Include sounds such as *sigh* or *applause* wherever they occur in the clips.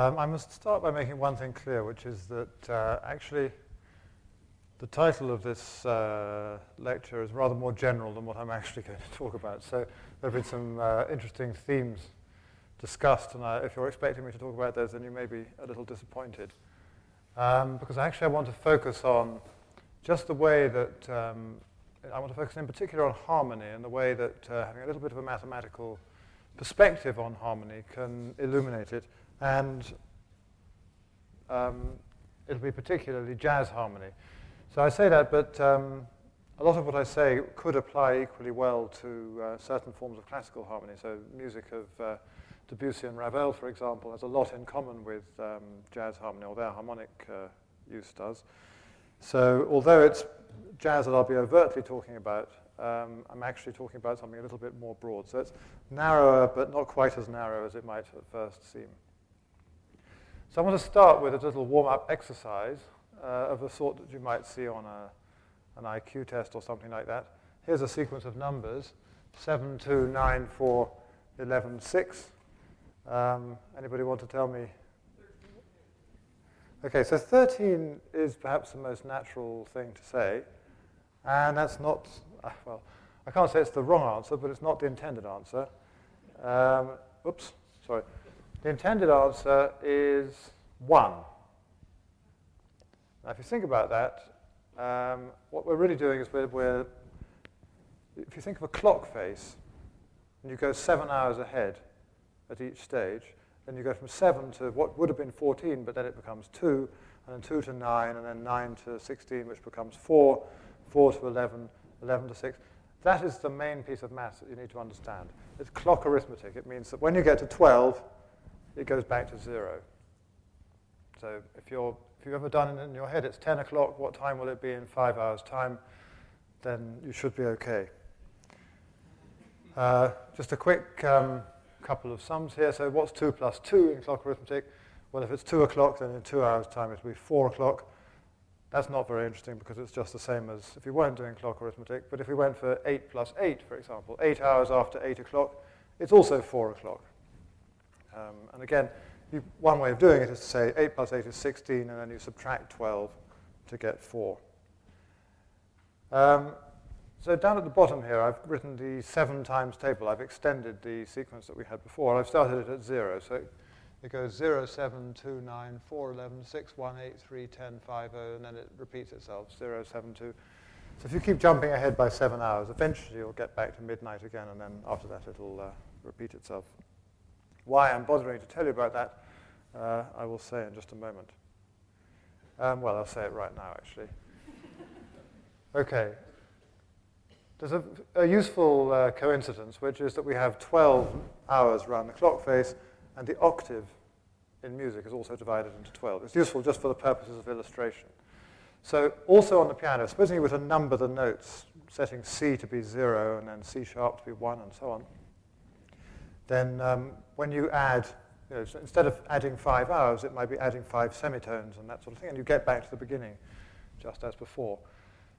Um, I must start by making one thing clear, which is that uh, actually the title of this uh, lecture is rather more general than what I'm actually *laughs* going to talk about. So there have been some uh, interesting themes discussed, and I, if you're expecting me to talk about those, then you may be a little disappointed. Um, because actually I want to focus on just the way that, um, I want to focus in particular on harmony and the way that uh, having a little bit of a mathematical perspective on harmony can illuminate it. And um, it'll be particularly jazz harmony. So I say that, but um, a lot of what I say could apply equally well to uh, certain forms of classical harmony. So music of uh, Debussy and Ravel, for example, has a lot in common with um, jazz harmony, or their harmonic uh, use does. So although it's jazz that I'll be overtly talking about, um, I'm actually talking about something a little bit more broad. So it's narrower, but not quite as narrow as it might at first seem. So I want to start with a little warm-up exercise uh, of the sort that you might see on a, an IQ test or something like that. Here's a sequence of numbers, 7, 2, 9, 4, 11, 6. Um, anybody want to tell me? Okay, so 13 is perhaps the most natural thing to say. And that's not, uh, well, I can't say it's the wrong answer, but it's not the intended answer. Um, oops, sorry. The intended answer is 1. Now, if you think about that, um, what we're really doing is we're, we're, if you think of a clock face, and you go seven hours ahead at each stage, then you go from 7 to what would have been 14, but then it becomes 2, and then 2 to 9, and then 9 to 16, which becomes 4, 4 to 11, 11 to 6. That is the main piece of maths that you need to understand. It's clock arithmetic. It means that when you get to 12, it goes back to 0. So if, you're, if you've ever done it in your head, it's 10 o'clock, what time will it be in five hours' time? Then you should be okay. Uh, just a quick um, couple of sums here. So what's 2 plus 2 in clock arithmetic? Well, if it's 2 o'clock, then in two hours' time it will be 4 o'clock. That's not very interesting because it's just the same as if we weren't doing clock arithmetic. But if we went for 8 plus 8, for example, 8 hours after 8 o'clock, it's also 4 o'clock. Um, and again, you, one way of doing it is to say 8 plus 8 is 16, and then you subtract 12 to get 4. Um, so down at the bottom here, I've written the 7 times table. I've extended the sequence that we had before. I've started it at 0. So it goes 0, 7, 2, 9, 4, 11, 6, 1, 8, 3, 10, 5, 0, and then it repeats itself, 0, 7, 2. So if you keep jumping ahead by 7 hours, eventually you'll get back to midnight again, and then after that it'll uh, repeat itself. Why I'm bothering to tell you about that, uh, I will say in just a moment. Um, well, I'll say it right now, actually. *laughs* Okay. There's a, a useful uh, coincidence, which is that we have 12 hours around the clock face, and the octave in music is also divided into 12. It's useful just for the purposes of illustration. So also on the piano, supposing you were to number the notes, setting C to be 0 and then C sharp to be 1 and so on, then um, when you add, you know, so instead of adding five hours, it might be adding five semitones and that sort of thing, and you get back to the beginning, just as before.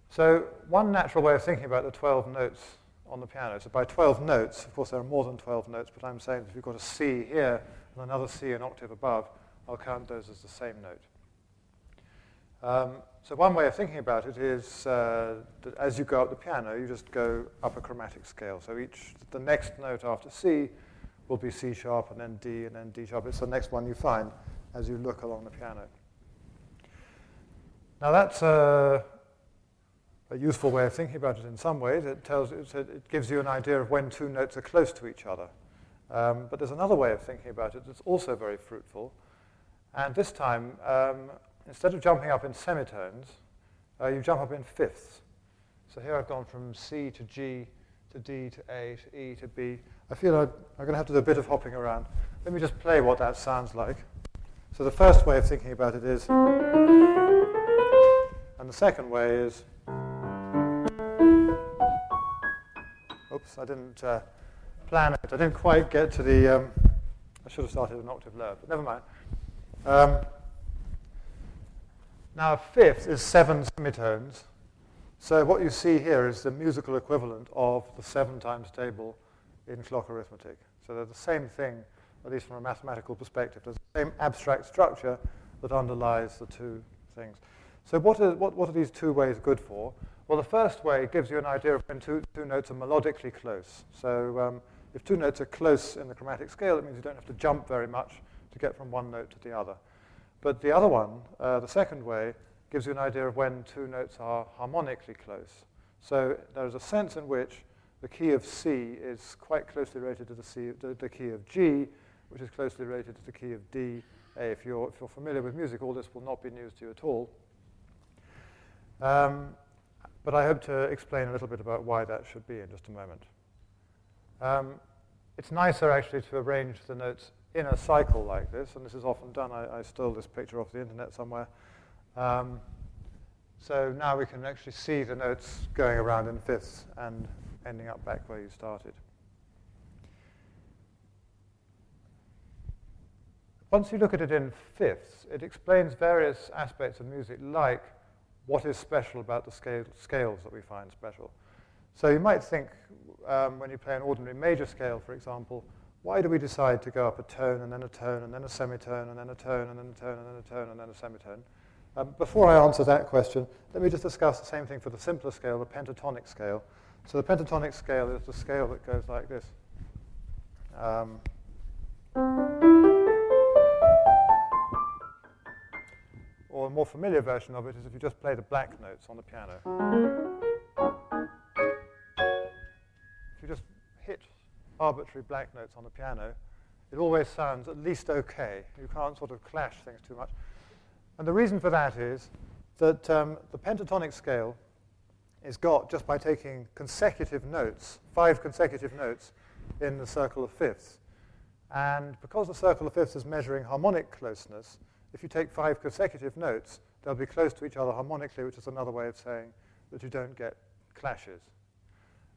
So one natural way of thinking about the 12 notes on the piano, so by 12 notes, of course there are more than 12 notes, but I'm saying if you've got a C here and another C an octave above, I'll count those as the same note. Um, so one way of thinking about it is uh, that as you go up the piano, you just go up a chromatic scale. So each, the next note after C will be C sharp and then D and then D sharp. It's the next one you find as you look along the piano. Now that's a, a useful way of thinking about it in some ways. It, tells, it gives you an idea of when two notes are close to each other. Um, but there's another way of thinking about it that's also very fruitful. And this time, um, instead of jumping up in semitones, uh, you jump up in fifths. So here I've gone from C to G to D to A to E to B. I feel I'm going to have to do a bit of hopping around. Let me just play what that sounds like. So the first way of thinking about it is, and the second way is, oops, I didn't uh, plan it. I didn't quite get to the, um, I should have started an octave lower, but never mind. Um, now a fifth is seven semitones. So what you see here is the musical equivalent of the seven times table in clock arithmetic. So they're the same thing, at least from a mathematical perspective. There's the same abstract structure that underlies the two things. So what are, what, what are these two ways good for? Well, the first way gives you an idea of when two, two notes are melodically close. So um, if two notes are close in the chromatic scale, it means you don't have to jump very much to get from one note to the other. But the other one, uh, the second way, gives you an idea of when two notes are harmonically close. So there is a sense in which the key of C is quite closely related to the, C, the key of G, which is closely related to the key of D. If you're, if you're familiar with music, all this will not be news to you at all. Um, but I hope to explain a little bit about why that should be in just a moment. Um, it's nicer actually to arrange the notes in a cycle like this, and this is often done. I, I stole this picture off the internet somewhere. Um, so now we can actually see the notes going around in fifths and ending up back where you started. Once you look at it in fifths, it explains various aspects of music, like what is special about the scale, scales that we find special. So you might think, um, when you play an ordinary major scale, for example, why do we decide to go up a tone and then a tone and then a semitone and then a tone and then a tone and then a tone and then a semitone? Um, before I answer that question, let me just discuss the same thing for the simpler scale, the pentatonic scale. So the pentatonic scale is the scale that goes like this. Um, or a more familiar version of it is if you just play the black notes on the piano. If you just hit arbitrary black notes on the piano, it always sounds at least okay. You can't sort of clash things too much. And the reason for that is that um, the pentatonic scale is got just by taking consecutive notes, five consecutive notes, in the circle of fifths. And because the circle of fifths is measuring harmonic closeness, if you take five consecutive notes, they'll be close to each other harmonically, which is another way of saying that you don't get clashes.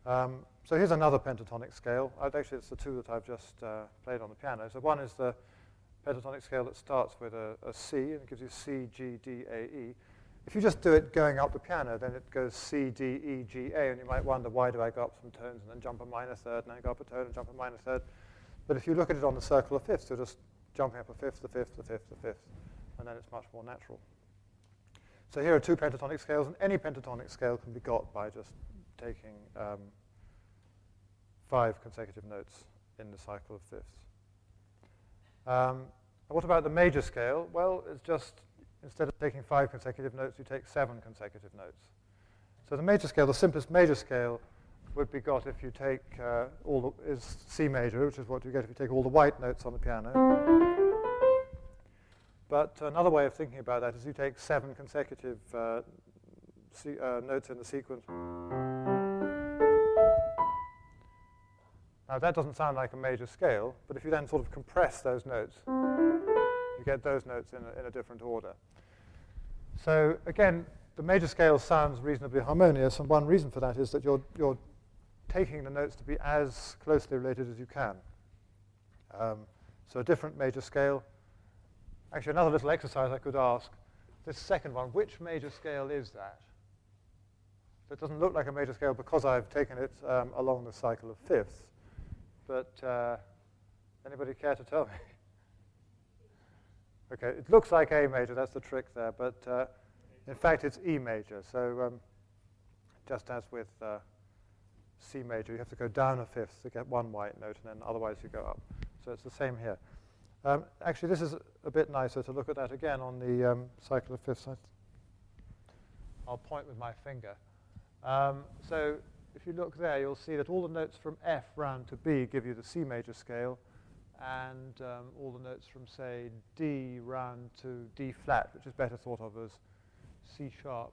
Um, so here's another pentatonic scale. Actually, it's the two that I've just uh, played on the piano. So one is the pentatonic scale that starts with a, a C, and gives you C, G, D, A, E. If you just do it going up the piano, then it goes C, D, E, G, A, and you might wonder, why do I go up some tones and then jump a minor third, and then go up a tone and jump a minor third? But if you look at it on the circle of fifths, you're just jumping up a fifth, the fifth, the fifth, the fifth, and then it's much more natural. So here are two pentatonic scales, and any pentatonic scale can be got by just taking um, five consecutive notes in the cycle of fifths. Um, what about the major scale? Well, it's just instead of taking five consecutive notes, you take seven consecutive notes. So the major scale, the simplest major scale, would be got if you take uh, all the, is C major, which is what you get if you take all the white notes on the piano. But another way of thinking about that is you take seven consecutive uh, C, uh, notes in the sequence. Now that doesn't sound like a major scale, but if you then sort of compress those notes, you get those notes in a, in a different order. So again, the major scale sounds reasonably harmonious, and one reason for that is that you're, you're taking the notes to be as closely related as you can. Um, so a different major scale. Actually, another little exercise I could ask, this second one, which major scale is that? So it doesn't look like a major scale because I've taken it um, along the cycle of fifths. But uh, anybody care to tell me? *laughs* okay, it looks like A major, that's the trick there, but uh, in fact it's E major. So um, just as with uh, C major, you have to go down a fifth to get one white note, and then otherwise you go up. So it's the same here. Um, actually, this is a bit nicer to look at that again on the um, cycle of fifths. I'll point with my finger. Um, so if you look there, you'll see that all the notes from F round to B give you the C major scale, and um, all the notes from, say, D round to D flat, which is better thought of as C sharp.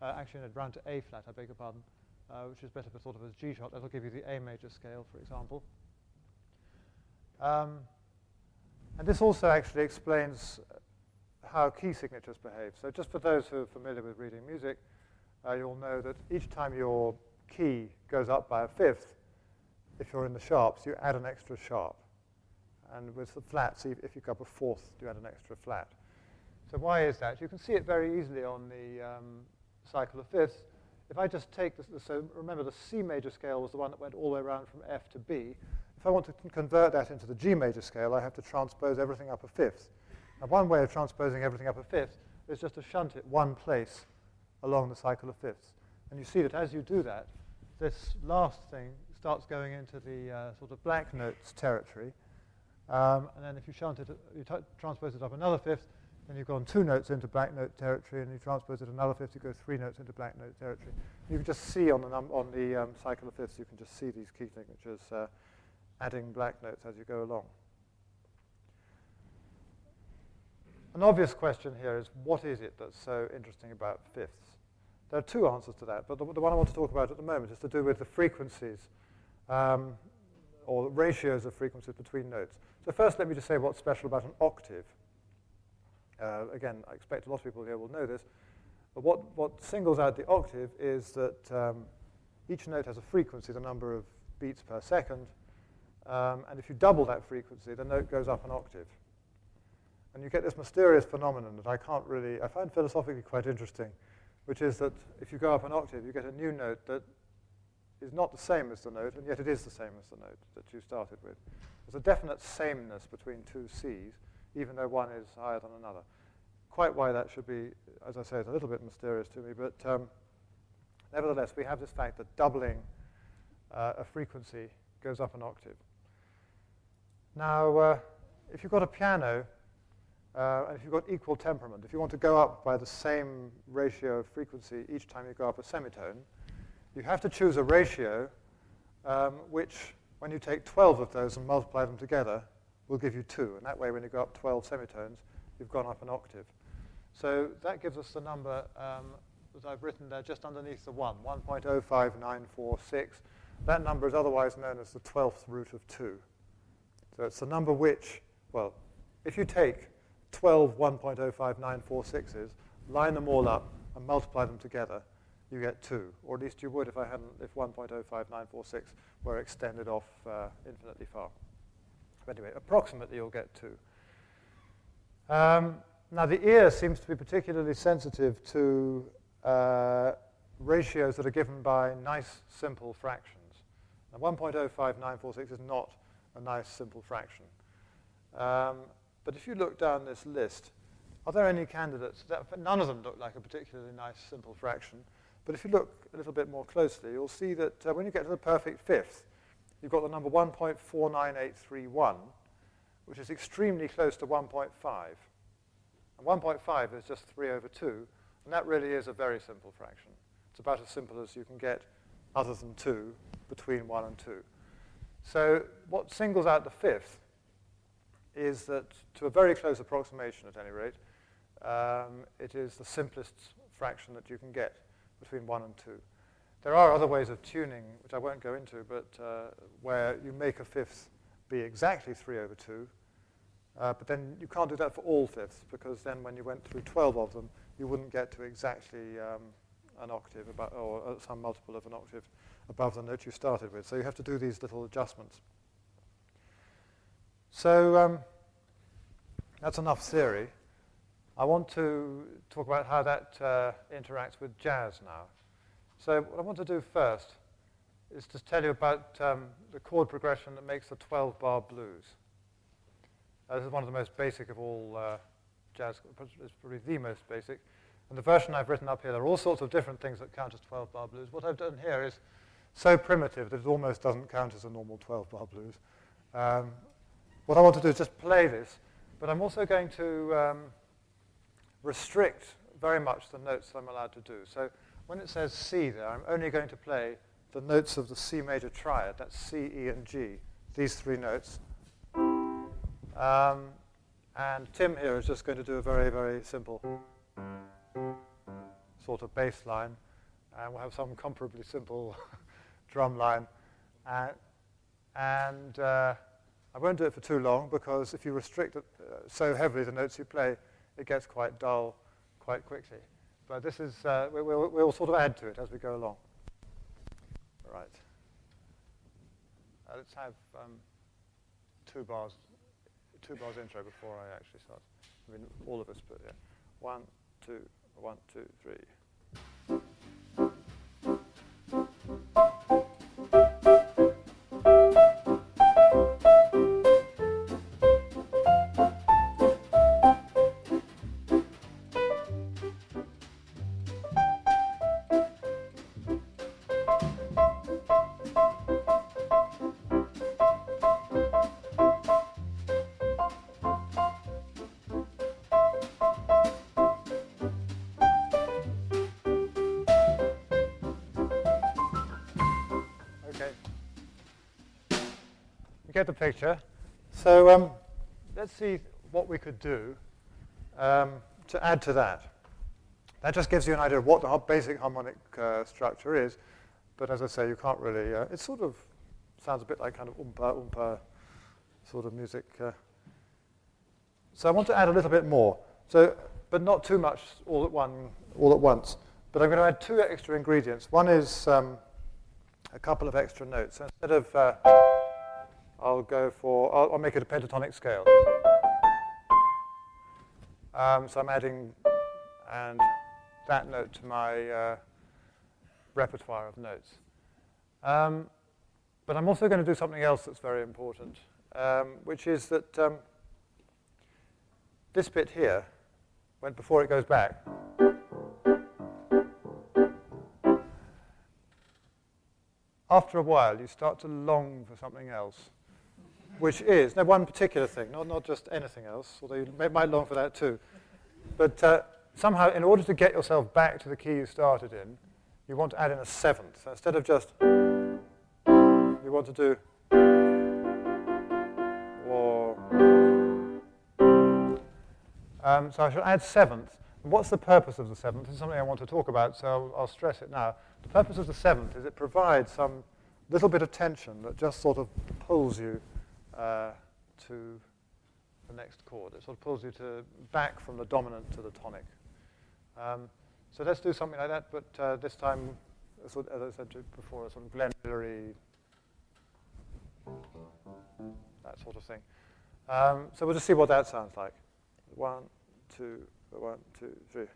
Uh, actually, no, round to A flat, I beg your pardon, uh, which is better thought of as G sharp. That'll give you the A major scale, for example. Um, and this also actually explains how key signatures behave. So just for those who are familiar with reading music, uh, you'll know that each time your key goes up by a fifth, if you're in the sharps, you add an extra sharp. And with the flats, if you go up a fourth, you add an extra flat. So why is that? You can see it very easily on the um, cycle of fifths. If I just take this, so remember the C major scale was the one that went all the way around from F to B. If I want to convert that into the G major scale, I have to transpose everything up a fifth. Now, one way of transposing everything up a fifth is just to shunt it one place along the cycle of fifths. And you see that as you do that, this last thing starts going into the uh, sort of black notes territory. Um, and then if you shunt it, you transpose it up another fifth, then you've gone two notes into black note territory, and you transpose it another fifth, you go three notes into black note territory. You can just see on the, on the um, cycle of fifths, you can just see these key signatures uh, adding black notes as you go along. An obvious question here is what is it that's so interesting about fifths? There are two answers to that, but the, the one I want to talk about at the moment is to do with the frequencies um, or ratios of frequencies between notes. So first let me just say what's special about an octave. Uh, again, I expect a lot of people here will know this, but what, what singles out the octave is that um, each note has a frequency, the number of beats per second, um, and if you double that frequency, the note goes up an octave. And you get this mysterious phenomenon that I can't really, I find philosophically quite interesting, which is that if you go up an octave, you get a new note that is not the same as the note, and yet it is the same as the note that you started with. There's a definite sameness between two Cs, even though one is higher than another. Quite why that should be, as I say, is a little bit mysterious to me, but um, nevertheless, we have this fact that doubling uh, a frequency goes up an octave. Now, uh, if you've got a piano, uh, and if you've got equal temperament, if you want to go up by the same ratio of frequency each time you go up a semitone, you have to choose a ratio um, which, when you take 12 of those and multiply them together, will give you 2. And that way, when you go up 12 semitones, you've gone up an octave. So that gives us the number um, that I've written there just underneath the 1, 1.05946. That number is otherwise known as the 12th root of 2. So it's the number which, well, if you take 12 1.05946s, line them all up, and multiply them together, you get 2. Or at least you would if, I hadn't, if 1.05946 were extended off uh, infinitely far. But anyway, approximately you'll get 2. Um, now, the ear seems to be particularly sensitive to uh, ratios that are given by nice, simple fractions. Now, 1.05946 is not a nice, simple fraction. Um, but if you look down this list, are there any candidates? That, none of them look like a particularly nice, simple fraction. But if you look a little bit more closely, you'll see that uh, when you get to the perfect fifth, you've got the number 1.49831, which is extremely close to 1.5. And 1.5 is just 3 over 2, and that really is a very simple fraction. It's about as simple as you can get, other than 2, between 1 and 2. So what singles out the fifth is that, to a very close approximation at any rate, um, it is the simplest fraction that you can get between 1 and 2. There are other ways of tuning, which I won't go into, but uh, where you make a fifth be exactly 3 over 2, uh, but then you can't do that for all fifths, because then when you went through 12 of them, you wouldn't get to exactly um, an octave, about, or uh, some multiple of an octave above the note you started with. So you have to do these little adjustments. So um, that's enough theory. I want to talk about how that uh, interacts with jazz now. So what I want to do first is to tell you about um, the chord progression that makes the 12-bar blues. Uh, this is one of the most basic of all uh, jazz, it's probably the most basic. And the version I've written up here, there are all sorts of different things that count as 12-bar blues. What I've done here is so primitive that it almost doesn't count as a normal 12-bar blues. Um, what I want to do is just play this, but I'm also going to um, restrict very much the notes I'm allowed to do. So when it says C there, I'm only going to play the notes of the C major triad. That's C, E, and G, these three notes. Um, and Tim here is just going to do a very, very simple sort of bass line. And we'll have some comparably simple *laughs* drum line. Uh, and uh, I won't do it for too long because if you restrict it, uh, so heavily the notes you play, it gets quite dull quite quickly. But this is, uh, we, will we'll sort of add to it as we go along. Right. Uh, let's have um, two bars, two bars intro before I actually start. I mean, all of us, but yeah. One, two, one, two, three. Get the picture. So um, let's see what we could do um, to add to that. That just gives you an idea of what the basic harmonic uh, structure is. But as I say, you can't really, uh, it sort of sounds a bit like kind of oompa oompa sort of music. Uh. So I want to add a little bit more. So, but not too much all at one, all at once. But I'm going to add two extra ingredients. One is um, a couple of extra notes. So instead of, uh, I'll go for, I'll, I'll, make it a pentatonic scale. Um, so I'm adding and that note to my uh, repertoire of notes. Um, but I'm also going to do something else that's very important, um, which is that um, this bit here, when before it goes back, after a while you start to long for something else, which is, no, one particular thing, not, not just anything else, although you may, might long for that too. But uh, somehow, in order to get yourself back to the key you started in, you want to add in a seventh. So instead of just, you want to do, or. Um, so I shall add seventh. And what's the purpose of the seventh? This is something I want to talk about, so I'll, I'll stress it now. The purpose of the seventh is it provides some little bit of tension that just sort of pulls you uh, to the next chord. It sort of pulls you to back from the dominant to the tonic. Um, so let's do something like that, but uh, this time, as I said before, a sort of Glenn Millery, that sort of thing. Um, so we'll just see what that sounds like. One, two, one, two, three.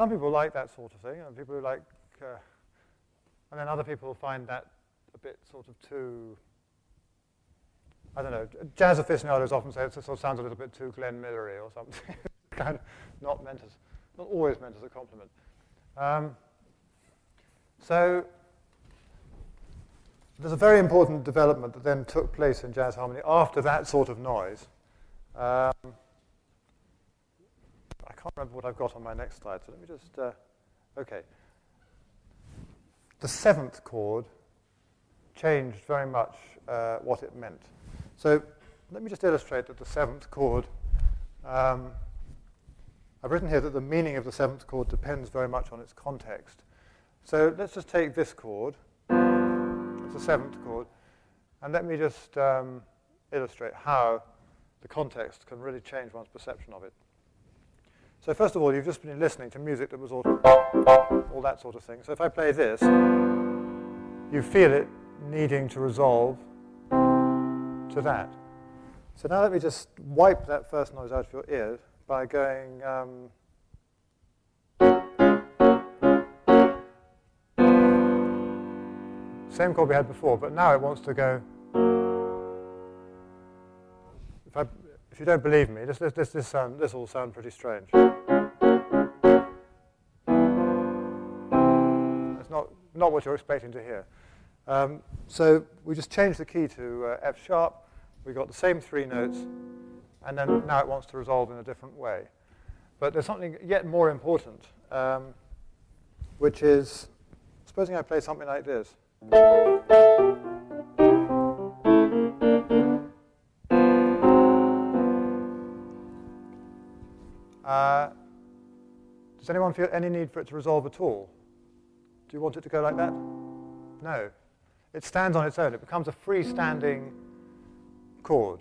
Some people like that sort of thing, and people who like, uh, and then other people find that a bit sort of too, I don't know, jazz aficionados often say it sort of sounds a little bit too Glenn Millery or something. *laughs* kind of not meant as, not always meant as a compliment. Um, so there's a very important development that then took place in jazz harmony after that sort of noise. Um, can't remember what I've got on my next slide, so let me just, uh, okay. The seventh chord changed very much uh, what it meant. So let me just illustrate that the seventh chord, um, I've written here that the meaning of the seventh chord depends very much on its context. So let's just take this chord, it's a seventh chord, and let me just um, illustrate how the context can really change one's perception of it. So first of all, you've just been listening to music that was all, all that sort of thing. So if I play this, you feel it needing to resolve to that. So now let me just wipe that first noise out of your ears by going. Um, same chord we had before, but now it wants to go. If I if you don't believe me, this, this, this, sound, this all sound pretty strange. It's not, not what you're expecting to hear. Um, so we just changed the key to uh, F sharp. We got the same three notes, and then now it wants to resolve in a different way. But there's something yet more important, um, which is, supposing I play something like this. Does anyone feel any need for it to resolve at all? Do you want it to go like that? No. It stands on its own. It becomes a freestanding chord.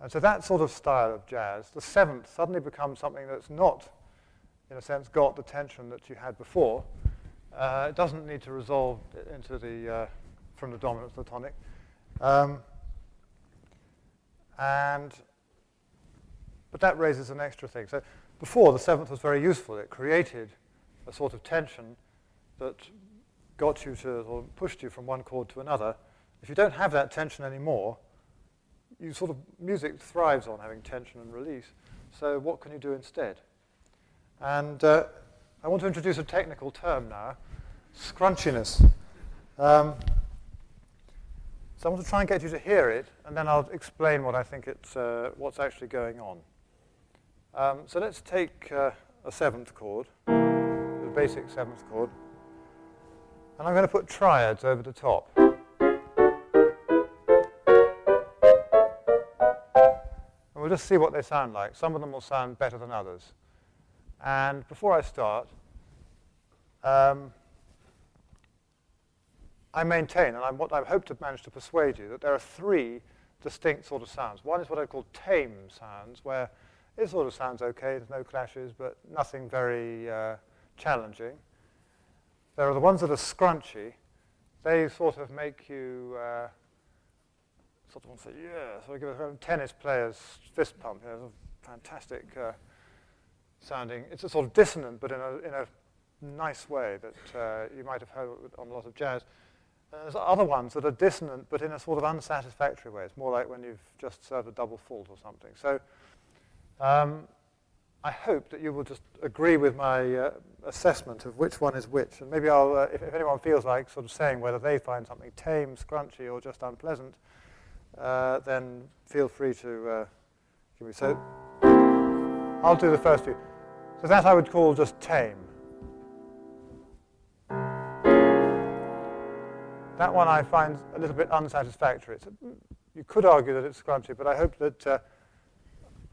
And so that sort of style of jazz, the seventh, suddenly becomes something that's not, in a sense, got the tension that you had before. Uh, it doesn't need to resolve into the, uh, from the dominant to the tonic. Um, and, but that raises an extra thing. So before, the seventh was very useful. It created a sort of tension that got you to, or pushed you from one chord to another. If you don't have that tension anymore, you sort of, music thrives on having tension and release. So what can you do instead? And uh, I want to introduce a technical term now, scrunchiness. Um, so I want to try and get you to hear it, and then I'll explain what I think it's, uh, what's actually going on. Um, so let's take uh, a seventh chord, the basic seventh chord, and I'm going to put triads over the top. And we'll just see what they sound like. Some of them will sound better than others. And before I start, um, I maintain, and I'm, what I hope to manage to persuade you, that there are three distinct sort of sounds. One is what I call tame sounds, where it sort of sounds okay, there's no clashes, but nothing very uh, challenging. There are the ones that are scrunchy. They sort of make you uh, sort of want to say, yeah, sort of give a tennis player's fist pump. You know, it's a fantastic uh, sounding. It's a sort of dissonant, but in a, in a nice way that uh, you might have heard on a lot of jazz. And There's other ones that are dissonant, but in a sort of unsatisfactory way. It's more like when you've just served a double fault or something. So um, I hope that you will just agree with my uh, assessment of which one is which. And maybe I'll, uh, if, if, anyone feels like sort of saying whether they find something tame, scrunchy, or just unpleasant, uh, then feel free to uh, give me. So I'll do the first two. So that I would call just tame. That one I find a little bit unsatisfactory. A, you could argue that it's scrunchy, but I hope that uh,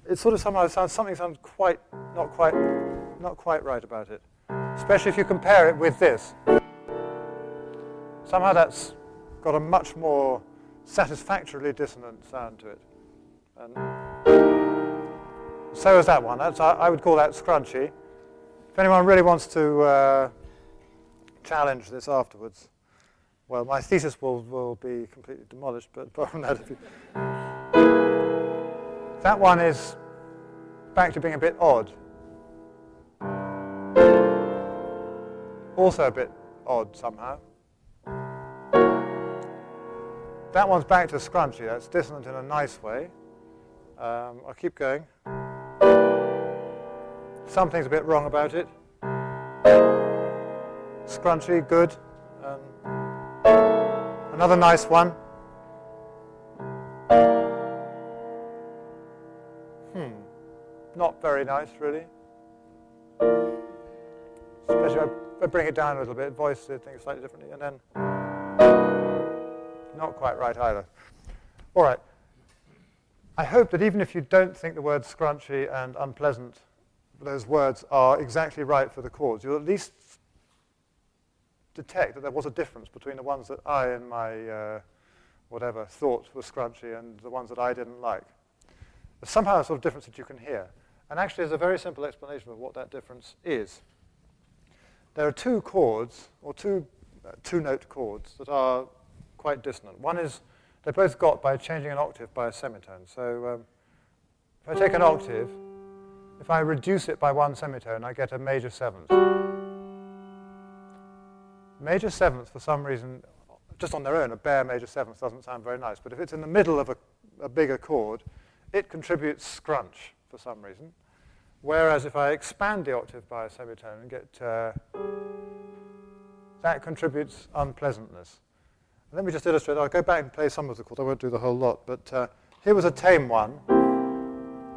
it sort of somehow sounds something sounds quite not quite not quite right about it. Especially if you compare it with this. Somehow that's got a much more satisfactorily dissonant sound to it. And so is that one. That's, I, I would call that scrunchy. If anyone really wants to uh, challenge this afterwards, well, my thesis will, will be completely demolished, but apart from that, that one is back to being a bit odd. Also a bit odd somehow. That one's back to scrunchy. That's dissonant in a nice way. Um, I'll keep going. Something's a bit wrong about it. Scrunchy, good. Another nice one. Very nice, really. Especially if I bring it down a little bit, voice the thing slightly differently, and then not quite right either. All right. I hope that even if you don't think the words scrunchy and unpleasant, those words are exactly right for the chords, you'll at least detect that there was a difference between the ones that I and my uh, whatever thought were scrunchy and the ones that I didn't like. There's somehow a sort of difference that you can hear. And actually, there's a very simple explanation of what that difference is. There are two chords, or two uh, two-note chords, that are quite dissonant. One is they're both got by changing an octave by a semitone. So um, if I take an octave, if I reduce it by one semitone, I get a major seventh. Major seventh, for some reason, just on their own, a bare major seventh doesn't sound very nice. But if it's in the middle of a, a bigger chord, it contributes scrunch for some reason. Whereas if I expand the octave by a semitone and get, uh, that contributes unpleasantness. let me just illustrate. I'll go back and play some of the chords. I won't do the whole lot. But uh, here was a tame one.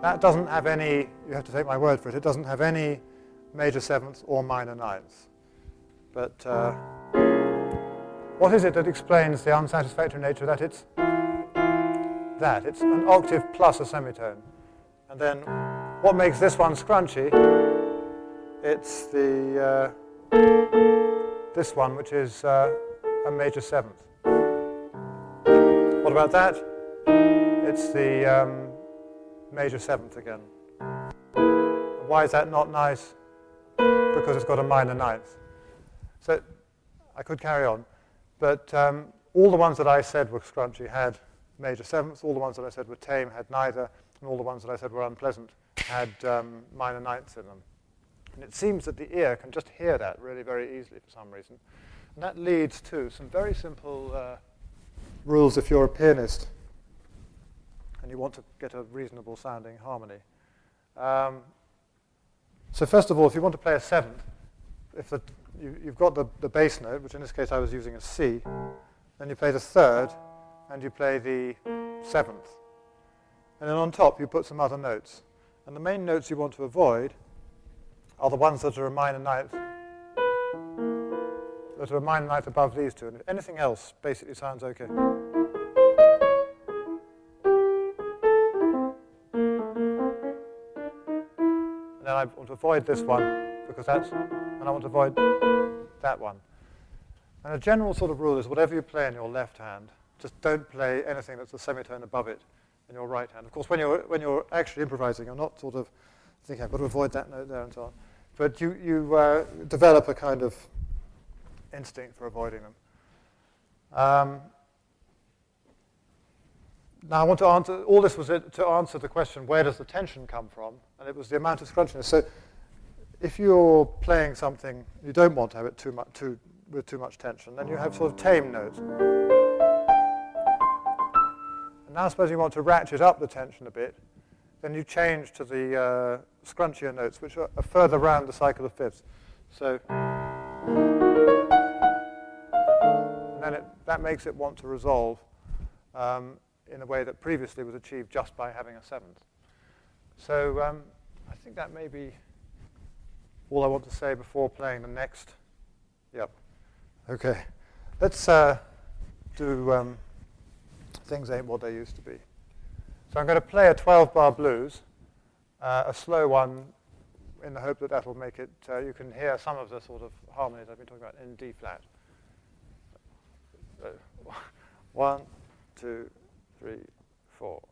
That doesn't have any, you have to take my word for it, it doesn't have any major sevenths or minor ninths. But uh, what is it that explains the unsatisfactory nature that it's that? It's an octave plus a semitone. And then what makes this one scrunchy? It's the uh, this one, which is uh, a major seventh. What about that? It's the um, major seventh again. Why is that not nice? Because it's got a minor ninth. So I could carry on, but um, all the ones that I said were scrunchy had major sevenths, all the ones that I said were tame had neither, and all the ones that I said were unpleasant had um, minor ninths in them. And it seems that the ear can just hear that really very easily for some reason. And that leads to some very simple uh, rules if you're a pianist and you want to get a reasonable sounding harmony. Um, so first of all, if you want to play a seventh, if the, you, have got the, the bass note, which in this case I was using a C, then you play the third, and you play the seventh. And then on top you put some other notes. And the main notes you want to avoid are the ones that are a minor ninth, that are a minor ninth above these two. And anything else basically sounds okay. And then I want to avoid this one because that's, and I want to avoid that one. And a general sort of rule is whatever you play in your left hand, just don't play anything that's a semitone above it in your right hand. Of course, when you're, when you're actually improvising, you're not sort of thinking, I've got to avoid that note there and so on. But you, you uh, develop a kind of instinct for avoiding them. Um, now I want to answer, all this was to answer the question, where does the tension come from? And it was the amount of scrunchiness. So if you're playing something, you don't want to have it too much, too, with too much tension, then you have sort of tame notes. Now suppose you want to ratchet up the tension a bit, then you change to the uh, scrunchier notes, which are, are further round the cycle of fifths. So, and then it, that makes it want to resolve. Um, in a way that previously was achieved just by having a seventh. So um, I think that may be all I want to say before playing the next. Yep. Okay. Let's uh, do um, things ain't what they used to be. So I'm going to play a 12-bar blues, uh, a slow one, in the hope that that will make it, uh, you can hear some of the sort of harmonies I've been talking about in D flat. So, *laughs* one, two, three, four.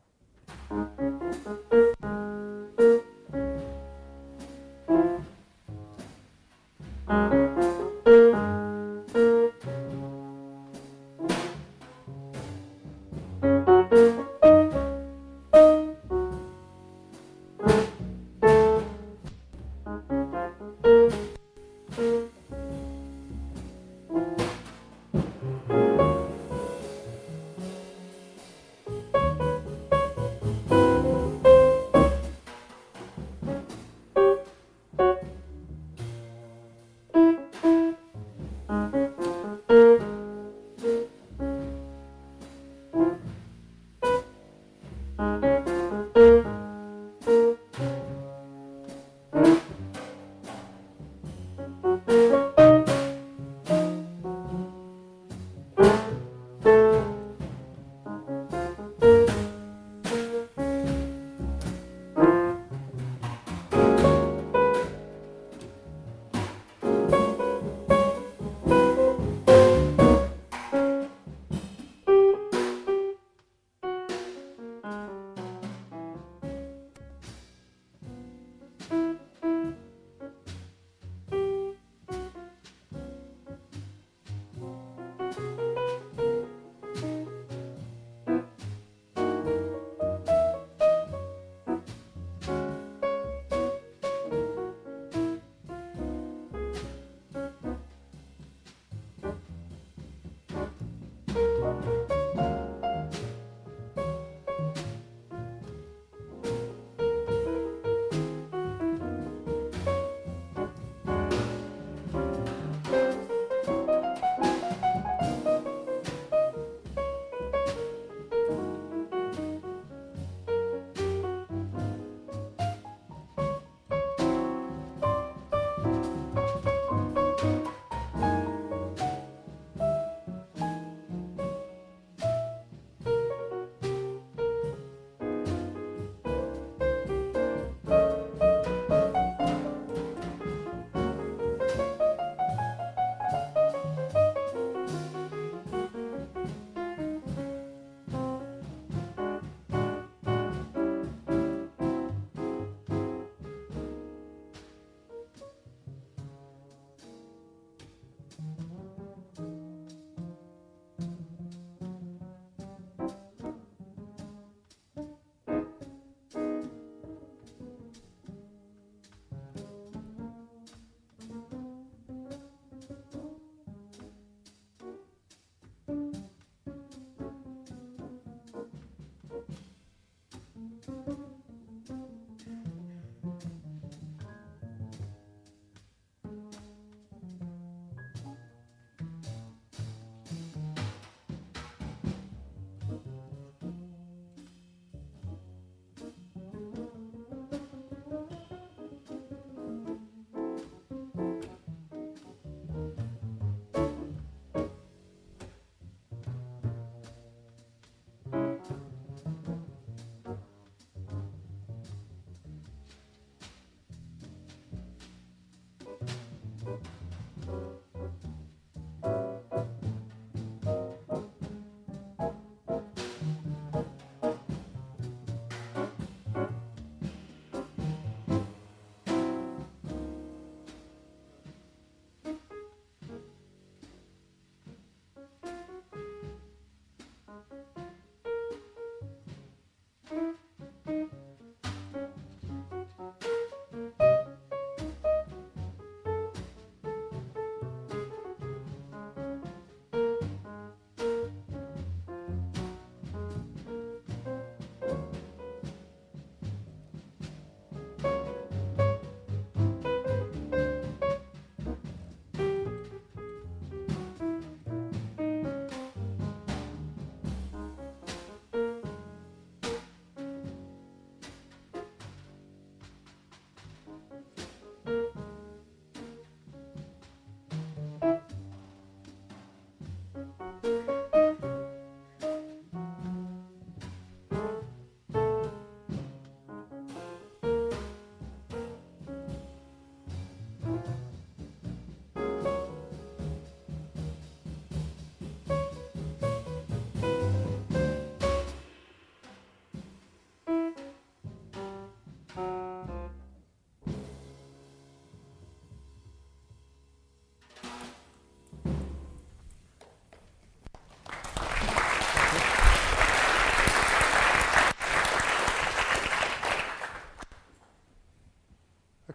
Música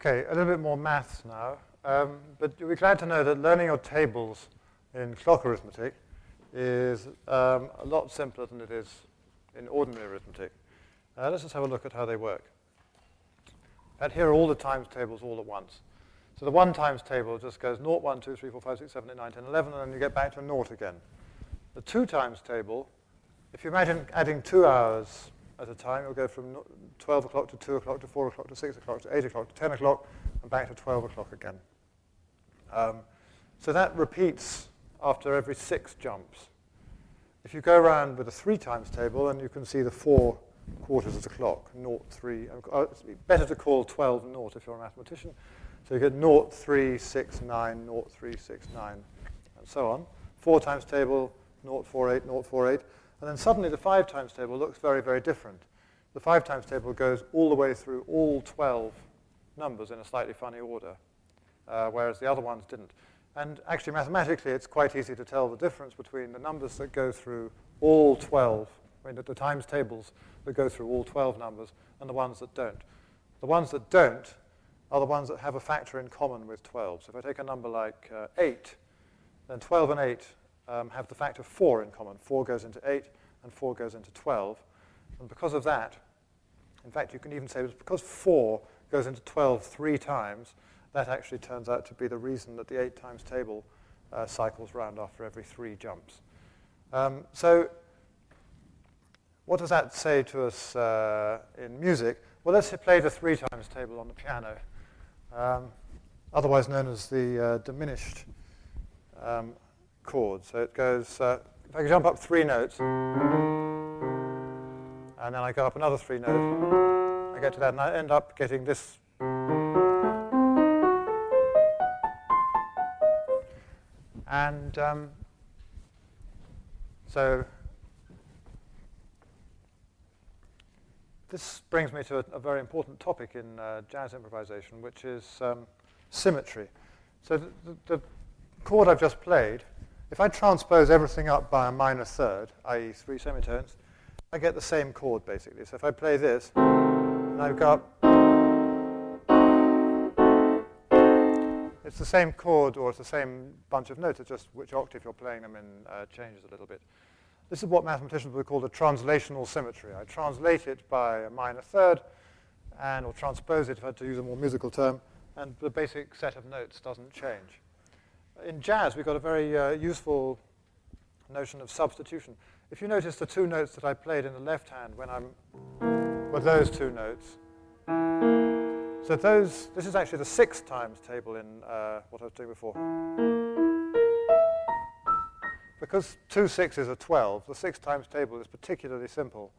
Okay, a little bit more maths now. Um, but you'll be glad to know that learning your tables in clock arithmetic is um, a lot simpler than it is in ordinary arithmetic. Uh, let's just have a look at how they work. And here are all the times tables all at once. So the one times table just goes 0, 1, 2, 3, 4, 5, 6, 7, 8, 9, 10, 11, and then you get back to 0 again. The two times table, if you imagine adding two hours at a time. It'll go from 12 o'clock to 2 o'clock to 4 o'clock to 6 o'clock to 8 o'clock to 10 o'clock and back to 12 o'clock again. Um, so that repeats after every six jumps. If you go around with a three times table, then you can see the four quarters of the clock, 0, 3. Uh, it's better to call 12 0 if you're a mathematician. So you get 0, 3, 6, 9, 0, 3, 6, 9, and so on. Four times table, 0, 4, 8, 0, 4, 8. And then suddenly the 5 times table looks very, very different. The 5 times table goes all the way through all 12 numbers in a slightly funny order, uh, whereas the other ones didn't. And actually, mathematically, it's quite easy to tell the difference between the numbers that go through all 12, I mean, the, the times tables that go through all 12 numbers, and the ones that don't. The ones that don't are the ones that have a factor in common with 12. So if I take a number like uh, 8, then 12 and 8 um, have the factor 4 in common. 4 goes into 8 and 4 goes into 12. And because of that, in fact, you can even say it's because 4 goes into 12 three times, that actually turns out to be the reason that the 8 times table uh, cycles round after every three jumps. Um, so what does that say to us uh, in music? Well, let's play the three times table on the piano, um, otherwise known as the uh, diminished um, chord. So it goes, uh, if I jump up three notes, and then I go up another three notes, I get to that, and I end up getting this. And um, so this brings me to a, a very important topic in uh, jazz improvisation, which is um, symmetry. So the, the, the chord I've just played if I transpose everything up by a minor third, i.e. three semitones, I get the same chord basically. So if I play this, and I've got, it's the same chord or it's the same bunch of notes, it's just which octave you're playing them in uh, changes a little bit. This is what mathematicians would call a translational symmetry. I translate it by a minor third, and or transpose it, if I had to use a more musical term, and the basic set of notes doesn't change in jazz, we've got a very uh, useful notion of substitution. If you notice the two notes that I played in the left hand when I'm with those two notes, so those, this is actually the six times table in uh, what I was doing before. Because two sixes are 12, the six times table is particularly simple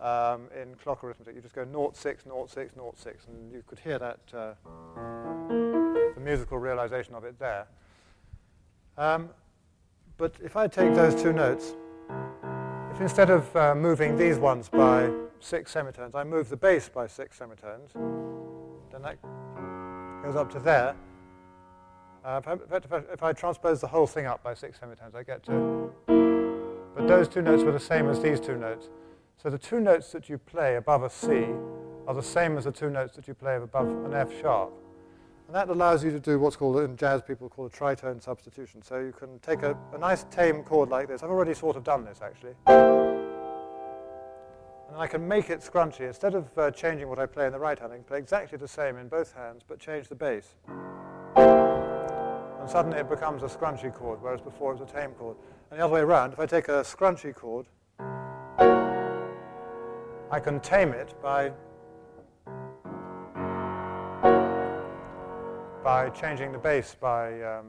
um, in clock arithmetic. You just go 0, 6, 0, 6, 0, 6, and you could hear that, uh, the musical realization of it there. Um, but if I take those two notes, if instead of uh, moving these ones by six semitones, I move the bass by six semitones, then that goes up to there. Uh, if, I, if, I, if, I, transpose the whole thing up by six semitones, I get to. but those two notes were the same as these two notes. So the two notes that you play above a C are the same as the two notes that you play above an F sharp. And that allows you to do what's called, in jazz people call a tritone substitution. So you can take a, a nice tame chord like this. I've already sort of done this, actually. And I can make it scrunchy. Instead of uh, changing what I play in the right hand, I can play exactly the same in both hands, but change the bass. And suddenly it becomes a scrunchy chord, whereas before it was a tame chord. And the other way around, if I take a scrunchy chord, I can tame it by by changing the bass by um,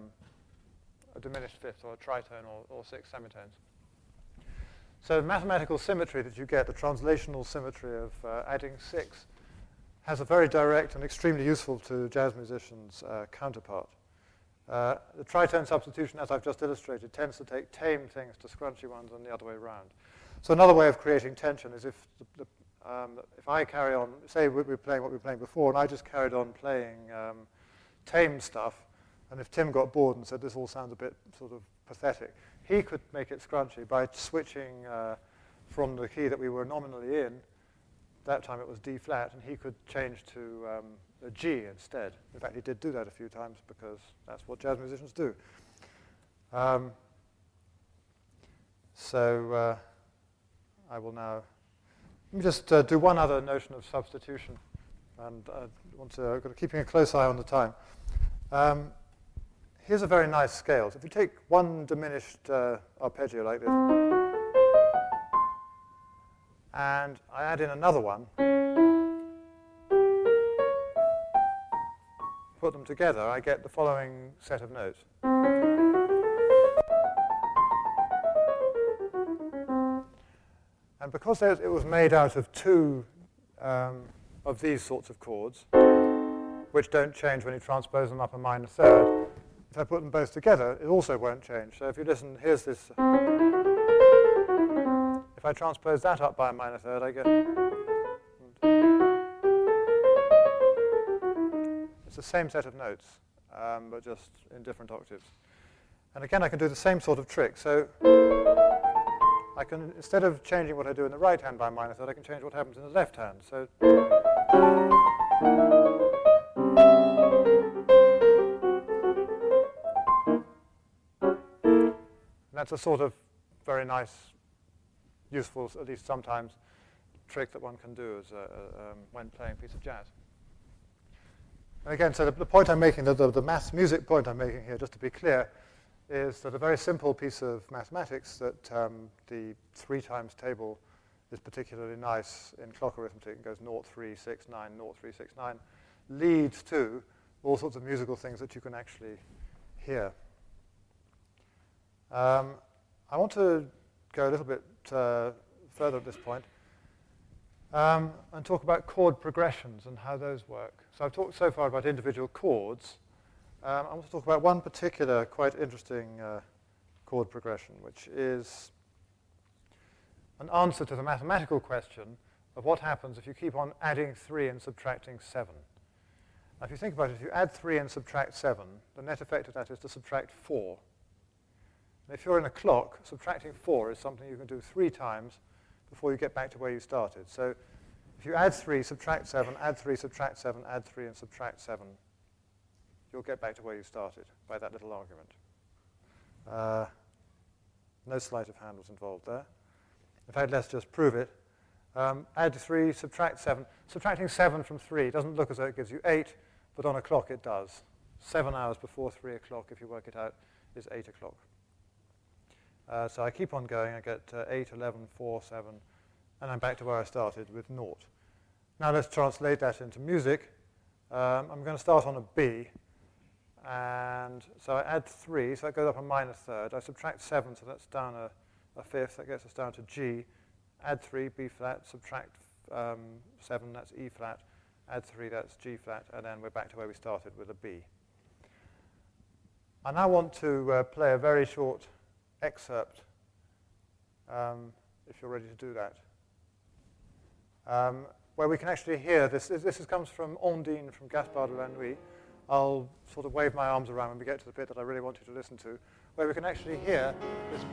a diminished fifth or a tritone or, or six semitones. So the mathematical symmetry that you get, the translational symmetry of uh, adding six, has a very direct and extremely useful to jazz musicians uh, counterpart. Uh, the tritone substitution, as I've just illustrated, tends to take tame things to scrunchy ones and the other way around. So another way of creating tension is if, the, the, um, if I carry on, say we we're playing what we were playing before, and I just carried on playing um, tame stuff, and if Tim got bored and said this all sounds a bit sort of pathetic, he could make it scrunchy by switching uh, from the key that we were nominally in. That time it was D flat, and he could change to um, a G instead. In fact, he did do that a few times because that's what jazz musicians do. Um, so uh, I will now let me just uh, do one other notion of substitution, and I want to keeping a close eye on the time. Um, here's a very nice scale. So if you take one diminished uh, arpeggio like this, and I add in another one, put them together, I get the following set of notes. And because it was made out of two um, of these sorts of chords, which don't change when you transpose them up a minor third. If I put them both together, it also won't change. So if you listen, here's this. If I transpose that up by a minor third, I get. It's the same set of notes, um, but just in different octaves. And again, I can do the same sort of trick. So I can, instead of changing what I do in the right hand by a minor third, I can change what happens in the left hand. So. That's a sort of very nice, useful, at least sometimes, trick that one can do as um, when playing a piece of jazz. And again, so the, the point I'm making, the, the, the math music point I'm making here, just to be clear, is that a very simple piece of mathematics that um, the three times table is particularly nice in clock arithmetic and goes 0, 3, 6, 9, 0, 3, 6, 9, leads to all sorts of musical things that you can actually hear. Um, I want to go a little bit uh, further at this point um, and talk about chord progressions and how those work. So I've talked so far about individual chords. Um, I want to talk about one particular quite interesting uh, chord progression, which is an answer to the mathematical question of what happens if you keep on adding 3 and subtracting 7. Now, if you think about it, if you add 3 and subtract 7, the net effect of that is to subtract 4. And if you're in a clock, subtracting 4 is something you can do three times before you get back to where you started. So if you add 3, subtract 7, add 3, subtract 7, add 3, and subtract 7, you'll get back to where you started by that little argument. Uh, no sleight of hand was involved there. In fact, let's just prove it. Um, add 3, subtract 7. Subtracting 7 from 3 doesn't look as though it gives you 8, but on a clock it does. 7 hours before 3 o'clock, if you work it out, is 8 o'clock. Uh, so I keep on going. I get uh, 8, 11, 4, 7, and I'm back to where I started with naught. Now let's translate that into music. Um, I'm going to start on a B. And so I add 3, so that goes up a minor third. I subtract 7, so that's down a, a fifth. That gets us down to G. Add 3, B flat. Subtract um, 7, that's E flat. Add 3, that's G flat. And then we're back to where we started with a B. I now want to uh, play a very short excerpt um, if you're ready to do that. Um, where we can actually hear this. This, comes from Ondine from Gaspard de la Nuit. I'll sort of wave my arms around when we get to the bit that I really want you to listen to, where we can actually hear this.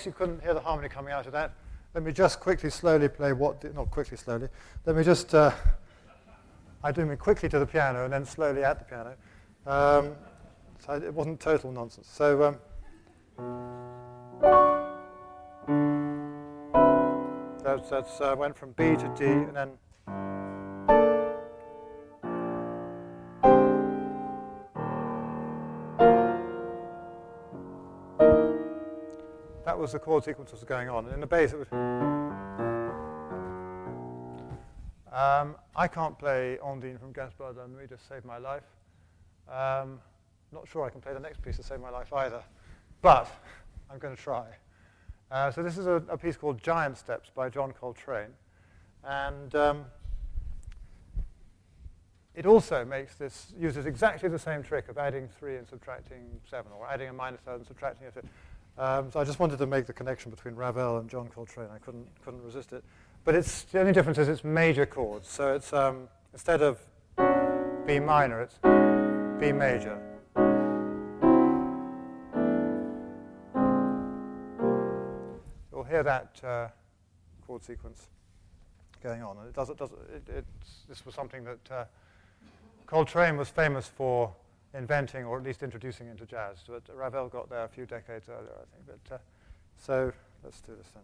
Case you couldn't hear the harmony coming out of that, let me just quickly, slowly play what, not quickly, slowly. Let me just, uh, I do mean quickly to the piano and then slowly at the piano. Um, so it wasn't total nonsense. So um, that's, that's uh, went from B to D and then was the chord sequence that was going on. And in the bass, it was. Um, I can't play Ondine from Gaspard la Nuit to save my life. Um, not sure I can play the next piece to save my life either, but I'm going to try. Uh, so this is a, a, piece called Giant Steps by John Coltrane. And um, it also makes this, uses exactly the same trick of adding 3 and subtracting 7, or adding a minor third and subtracting a. Um, so I just wanted to make the connection between Ravel and John Coltrane. I couldn't, couldn't resist it. But it's, the only difference is it's major chords. So it's um, instead of B minor, it's B major. You'll hear that uh, chord sequence going on. And it does, it does, it, this was something that uh, Coltrane was famous for inventing or at least introducing into jazz. But Ravel got there a few decades earlier, I think. But, uh, so let's do this then.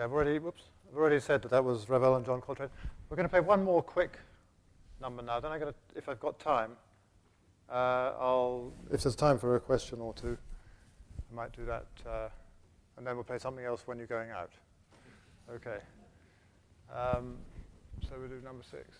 Okay, I've already, whoops, I've already said that that was Ravel and John Coltrane. We're going to play one more quick number now. Then I'm going to, if I've got time, uh, I'll, if there's time for a question or two, I might do that. Uh, and then we'll play something else when you're going out. Okay. Um, so we'll do number six.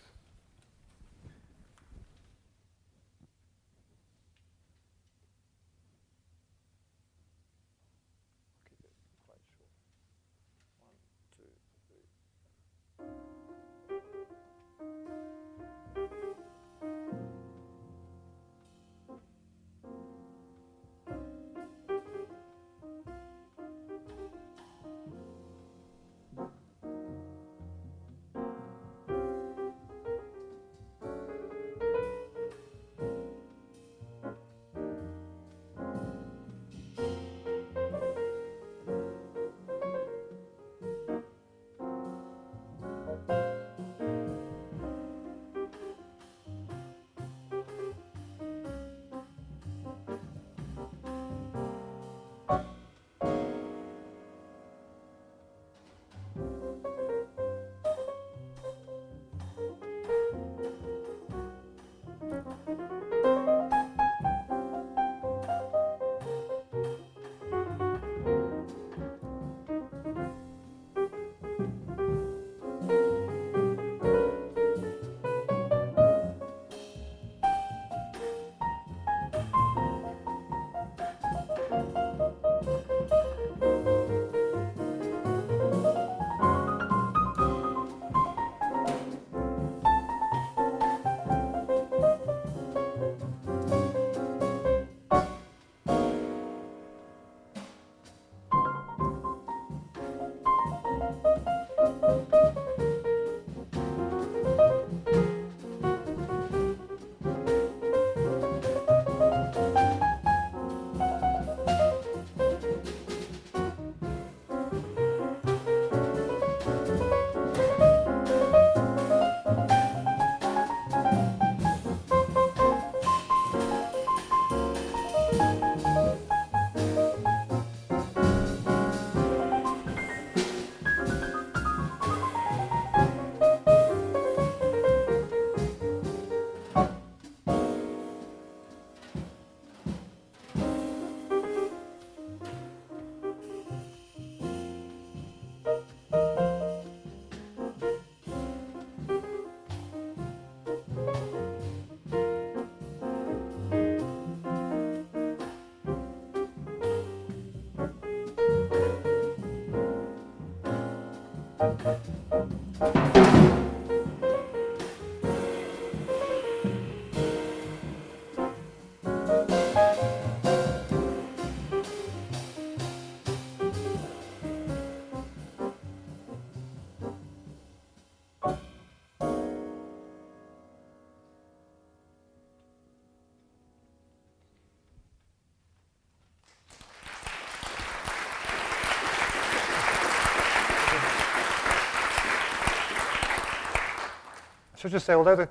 Should just say, although the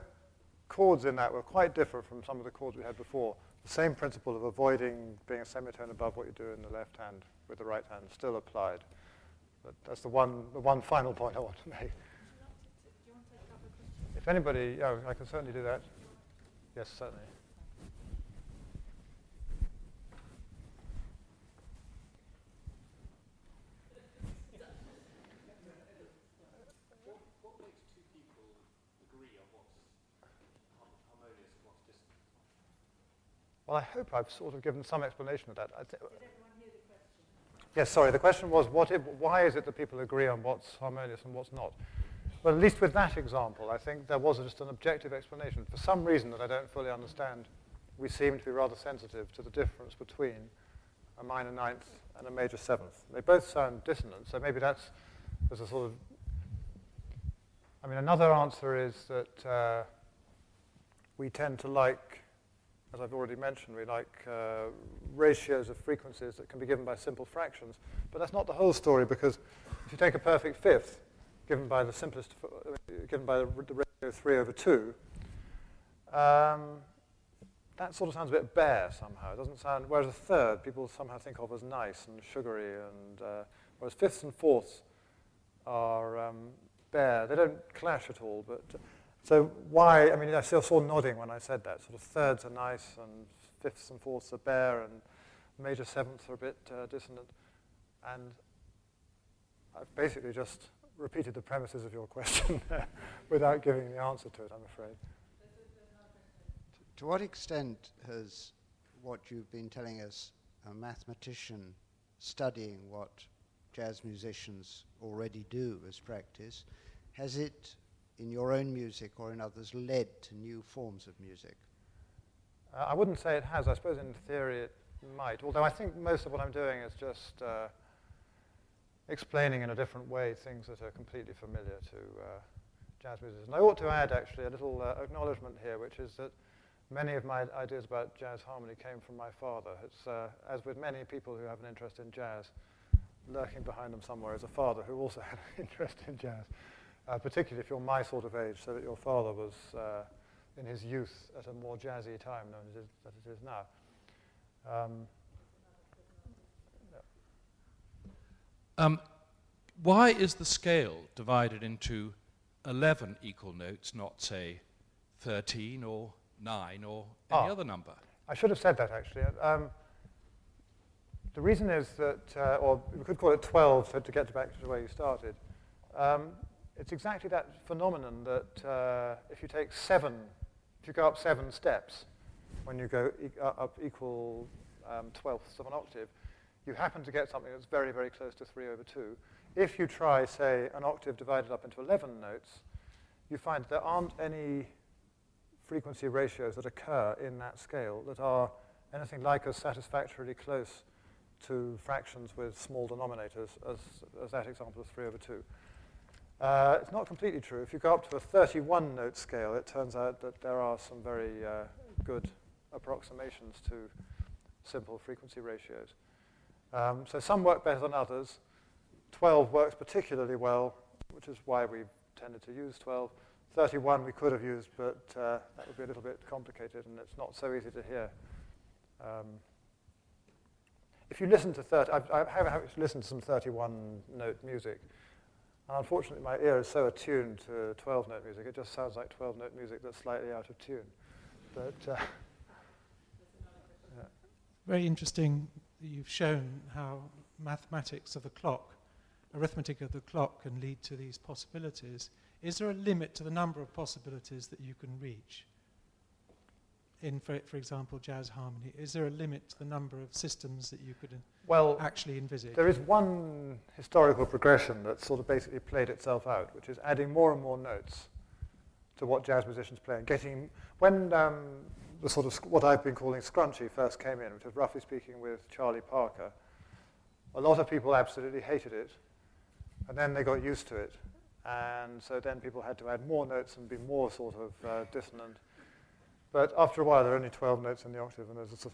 chords in that were quite different from some of the chords we had before, the same principle of avoiding being a semitone above what you do in the left hand with the right hand still applied. But that's the one, the one final point I want to make. If anybody, oh, I can certainly do that. Yes, certainly. Well, I hope I've sort of given some explanation of that. Th- yes, sorry. The question was, it, why is it that people agree on what's harmonious and what's not? Well, at least with that example, I think there was just an objective explanation. For some reason that I don't fully understand, we seem to be rather sensitive to the difference between a minor ninth and a major seventh. They both sound dissonant, so maybe that's there's a sort of. I mean, another answer is that uh, we tend to like as I've already mentioned, we like uh, ratios of frequencies that can be given by simple fractions. But that's not the whole story because if you take a perfect fifth, given by the simplest, uh, given by the, ratio 3 over 2, um, that sort of sounds a bit bare somehow. It doesn't sound, whereas a third people somehow think of as nice and sugary, and uh, whereas fifths and fourths are um, bare. They don't clash at all, but so why, I mean, I still saw nodding when I said that. Sort of thirds are nice and fifths and fourths are bare and major sevenths are a bit uh, dissonant. And I've basically just repeated the premises of your question *laughs* without giving the answer to it, I'm afraid. To what extent has what you've been telling us, a mathematician studying what jazz musicians already do as practice, has it in your own music or in others led to new forms of music? Uh, I wouldn't say it has. I suppose in theory it might, although I think most of what I'm doing is just uh, explaining in a different way things that are completely familiar to uh, jazz musicians. And I ought to add, actually, a little uh, acknowledgement here, which is that many of my ideas about jazz harmony came from my father. It's, uh, as with many people who have an interest in jazz, lurking behind them somewhere is a father who also *laughs* had an interest in jazz uh, particularly if you're my sort of age, so that your father was uh, in his youth at a more jazzy time than it is, than it is now. Um, yeah. um, why is the scale divided into 11 equal notes, not, say, 13 or 9 or any ah, other number? I should have said that, actually. Um, the reason is that, uh, or we could call it 12 so to get back to where you started. Um, it's exactly that phenomenon that uh, if you take seven, if you go up seven steps, when you go e- uh, up equal um, twelfths of an octave, you happen to get something that's very, very close to 3 over 2. If you try, say, an octave divided up into 11 notes, you find there aren't any frequency ratios that occur in that scale that are anything like as satisfactorily close to fractions with small denominators as, as that example of 3 over 2. Uh, it's not completely true. If you go up to a 31 note scale, it turns out that there are some very uh, good approximations to simple frequency ratios. Um, so some work better than others. 12 works particularly well, which is why we've tended to use 12. 31 we could have used, but uh, that would be a little bit complicated and it's not so easy to hear. Um, if you listen to 30, I've, I have listened to some 31 note music. And unfortunately, my ear is so attuned to 12 note music, it just sounds like 12 note music that's slightly out of tune. But, uh, yeah. Very interesting you've shown how mathematics of the clock, arithmetic of the clock, can lead to these possibilities. Is there a limit to the number of possibilities that you can reach? In, for, for example, jazz harmony? Is there a limit to the number of systems that you could well, actually envisage? There is one historical progression that sort of basically played itself out, which is adding more and more notes to what jazz musicians play and getting when um, the sort of what I've been calling scrunchy first came in, which is roughly speaking with Charlie Parker. A lot of people absolutely hated it, and then they got used to it, and so then people had to add more notes and be more sort of uh, dissonant But after a while, there are only 12 notes in the octave, and there's a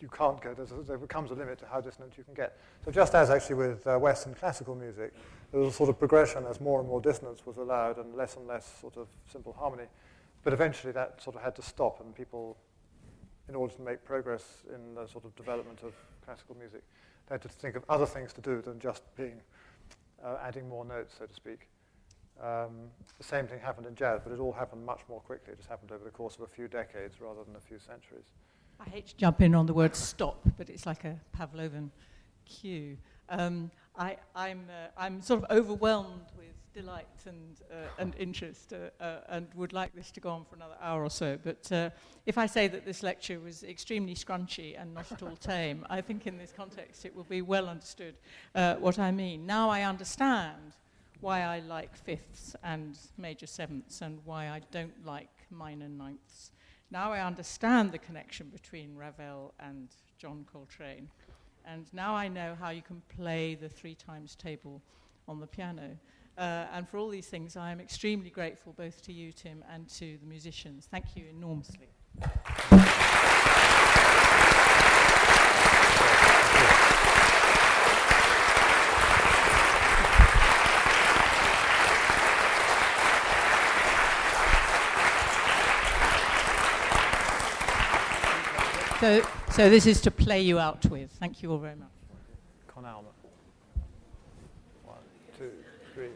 you can't go, a, there becomes a limit to how dissonant you can get. So just as actually with uh, Western classical music, there was a sort of progression as more and more dissonance was allowed and less and less sort of simple harmony. But eventually that sort of had to stop, and people, in order to make progress in the sort of development of classical music, they had to think of other things to do than just being uh, adding more notes, so to speak. Um, the same thing happened in jazz, but it all happened much more quickly. It just happened over the course of a few decades rather than a few centuries. I hate to jump in on the word stop, but it's like a Pavlovian cue. Um, I, am uh, I'm sort of overwhelmed with delight and, uh, and interest uh, uh, and would like this to go on for another hour or so. But uh, if I say that this lecture was extremely scrunchy and not at all tame, I think in this context it will be well understood uh, what I mean. Now I understand why I like fifths and major sevenths and why I don't like minor ninths. Now I understand the connection between Ravel and John Coltrane. And now I know how you can play the three times table on the piano. Uh, and for all these things, I am extremely grateful both to you, Tim, and to the musicians. Thank you enormously. So, so this is to play you out with. Thank you all very much. Con. One, two, three.